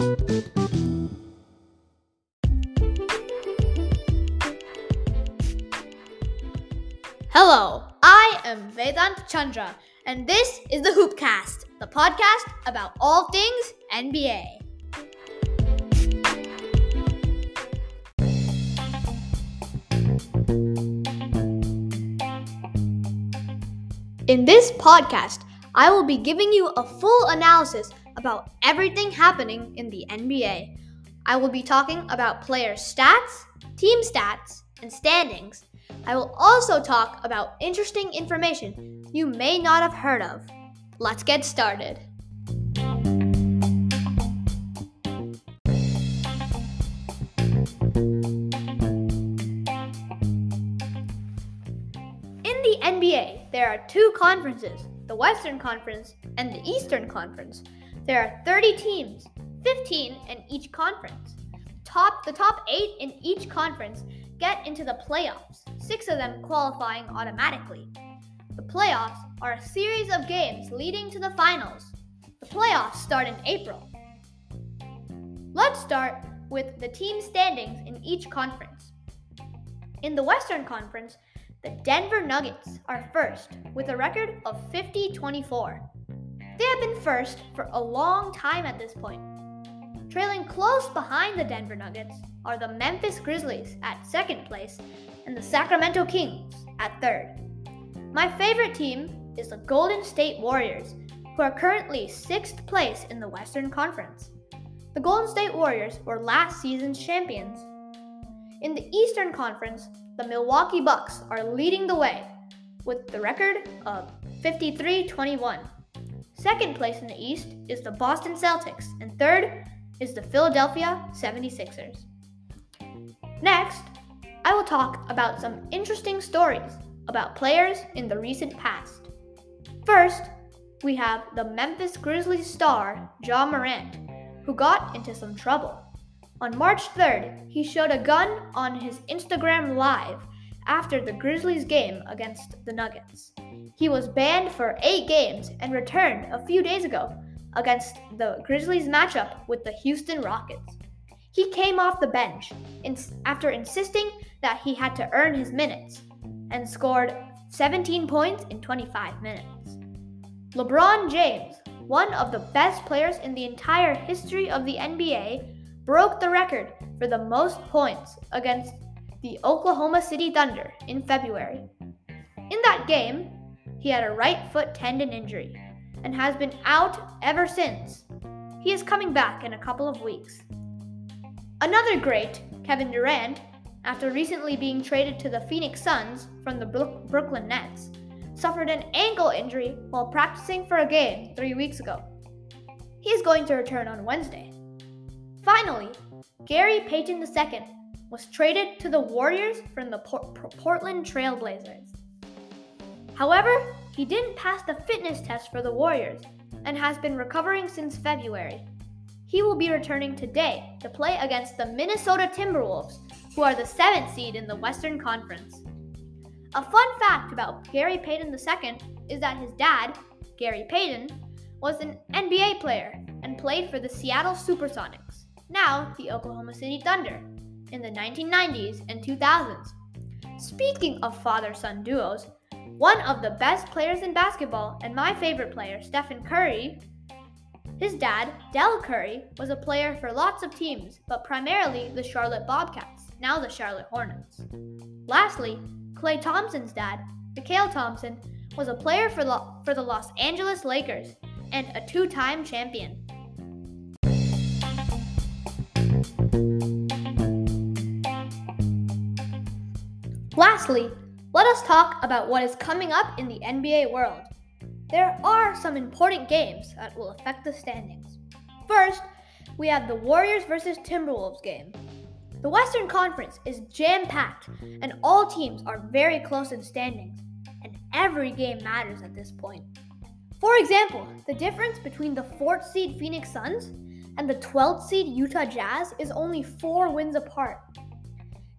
Hello, I am Vedant Chandra, and this is the Hoopcast, the podcast about all things NBA. In this podcast, I will be giving you a full analysis about everything happening in the NBA. I will be talking about player stats, team stats, and standings. I will also talk about interesting information you may not have heard of. Let's get started. In the NBA, there are two conferences the Western Conference and the Eastern Conference. There are 30 teams, 15 in each conference. Top, the top eight in each conference get into the playoffs, six of them qualifying automatically. The playoffs are a series of games leading to the finals. The playoffs start in April. Let's start with the team standings in each conference. In the Western Conference, the Denver Nuggets are first with a record of 50 24. They have been first for a long time at this point. Trailing close behind the Denver Nuggets are the Memphis Grizzlies at second place and the Sacramento Kings at third. My favorite team is the Golden State Warriors, who are currently sixth place in the Western Conference. The Golden State Warriors were last season's champions. In the Eastern Conference, the Milwaukee Bucks are leading the way with the record of 53 21. Second place in the East is the Boston Celtics, and third is the Philadelphia 76ers. Next, I will talk about some interesting stories about players in the recent past. First, we have the Memphis Grizzlies star, Ja Morant, who got into some trouble. On March 3rd, he showed a gun on his Instagram Live after the Grizzlies game against the Nuggets. He was banned for eight games and returned a few days ago against the Grizzlies matchup with the Houston Rockets. He came off the bench after insisting that he had to earn his minutes and scored 17 points in 25 minutes. LeBron James, one of the best players in the entire history of the NBA, broke the record for the most points against the Oklahoma City Thunder in February. In that game, he had a right foot tendon injury and has been out ever since. He is coming back in a couple of weeks. Another great, Kevin Durant, after recently being traded to the Phoenix Suns from the Brooklyn Nets, suffered an ankle injury while practicing for a game three weeks ago. He is going to return on Wednesday. Finally, Gary Payton II was traded to the Warriors from the Portland Trailblazers. However, he didn't pass the fitness test for the Warriors and has been recovering since February. He will be returning today to play against the Minnesota Timberwolves, who are the seventh seed in the Western Conference. A fun fact about Gary Payton II is that his dad, Gary Payton, was an NBA player and played for the Seattle Supersonics, now the Oklahoma City Thunder, in the 1990s and 2000s. Speaking of father son duos, one of the best players in basketball and my favorite player, Stephen Curry, his dad, Dell Curry, was a player for lots of teams, but primarily the Charlotte Bobcats, now the Charlotte Hornets. Lastly, Klay Thompson's dad, Mychal Thompson, was a player for, Lo- for the Los Angeles Lakers and a two time champion. Lastly, let us talk about what is coming up in the NBA world. There are some important games that will affect the standings. First, we have the Warriors versus Timberwolves game. The Western Conference is jam packed, and all teams are very close in standings, and every game matters at this point. For example, the difference between the 4th seed Phoenix Suns and the 12th seed Utah Jazz is only four wins apart.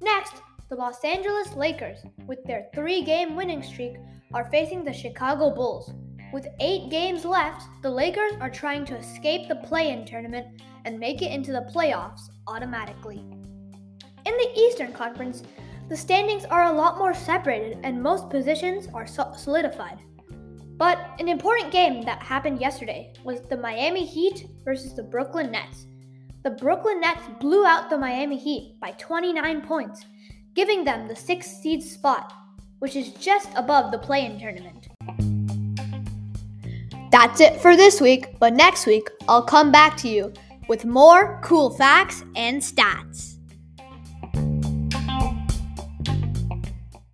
Next, the Los Angeles Lakers, with their three game winning streak, are facing the Chicago Bulls, With eight games left, the Lakers are trying to escape the play in tournament and make it into the playoffs automatically. In the Eastern Conference, the standings are a lot more separated and most positions are solidified. But an important game that happened yesterday was the Miami Heat versus the Brooklyn Nets. The Brooklyn Nets blew out the Miami Heat by 29 points, giving them the sixth seed spot, which is just above the play in tournament. That's it for this week, but next week I'll come back to you with more cool facts and stats.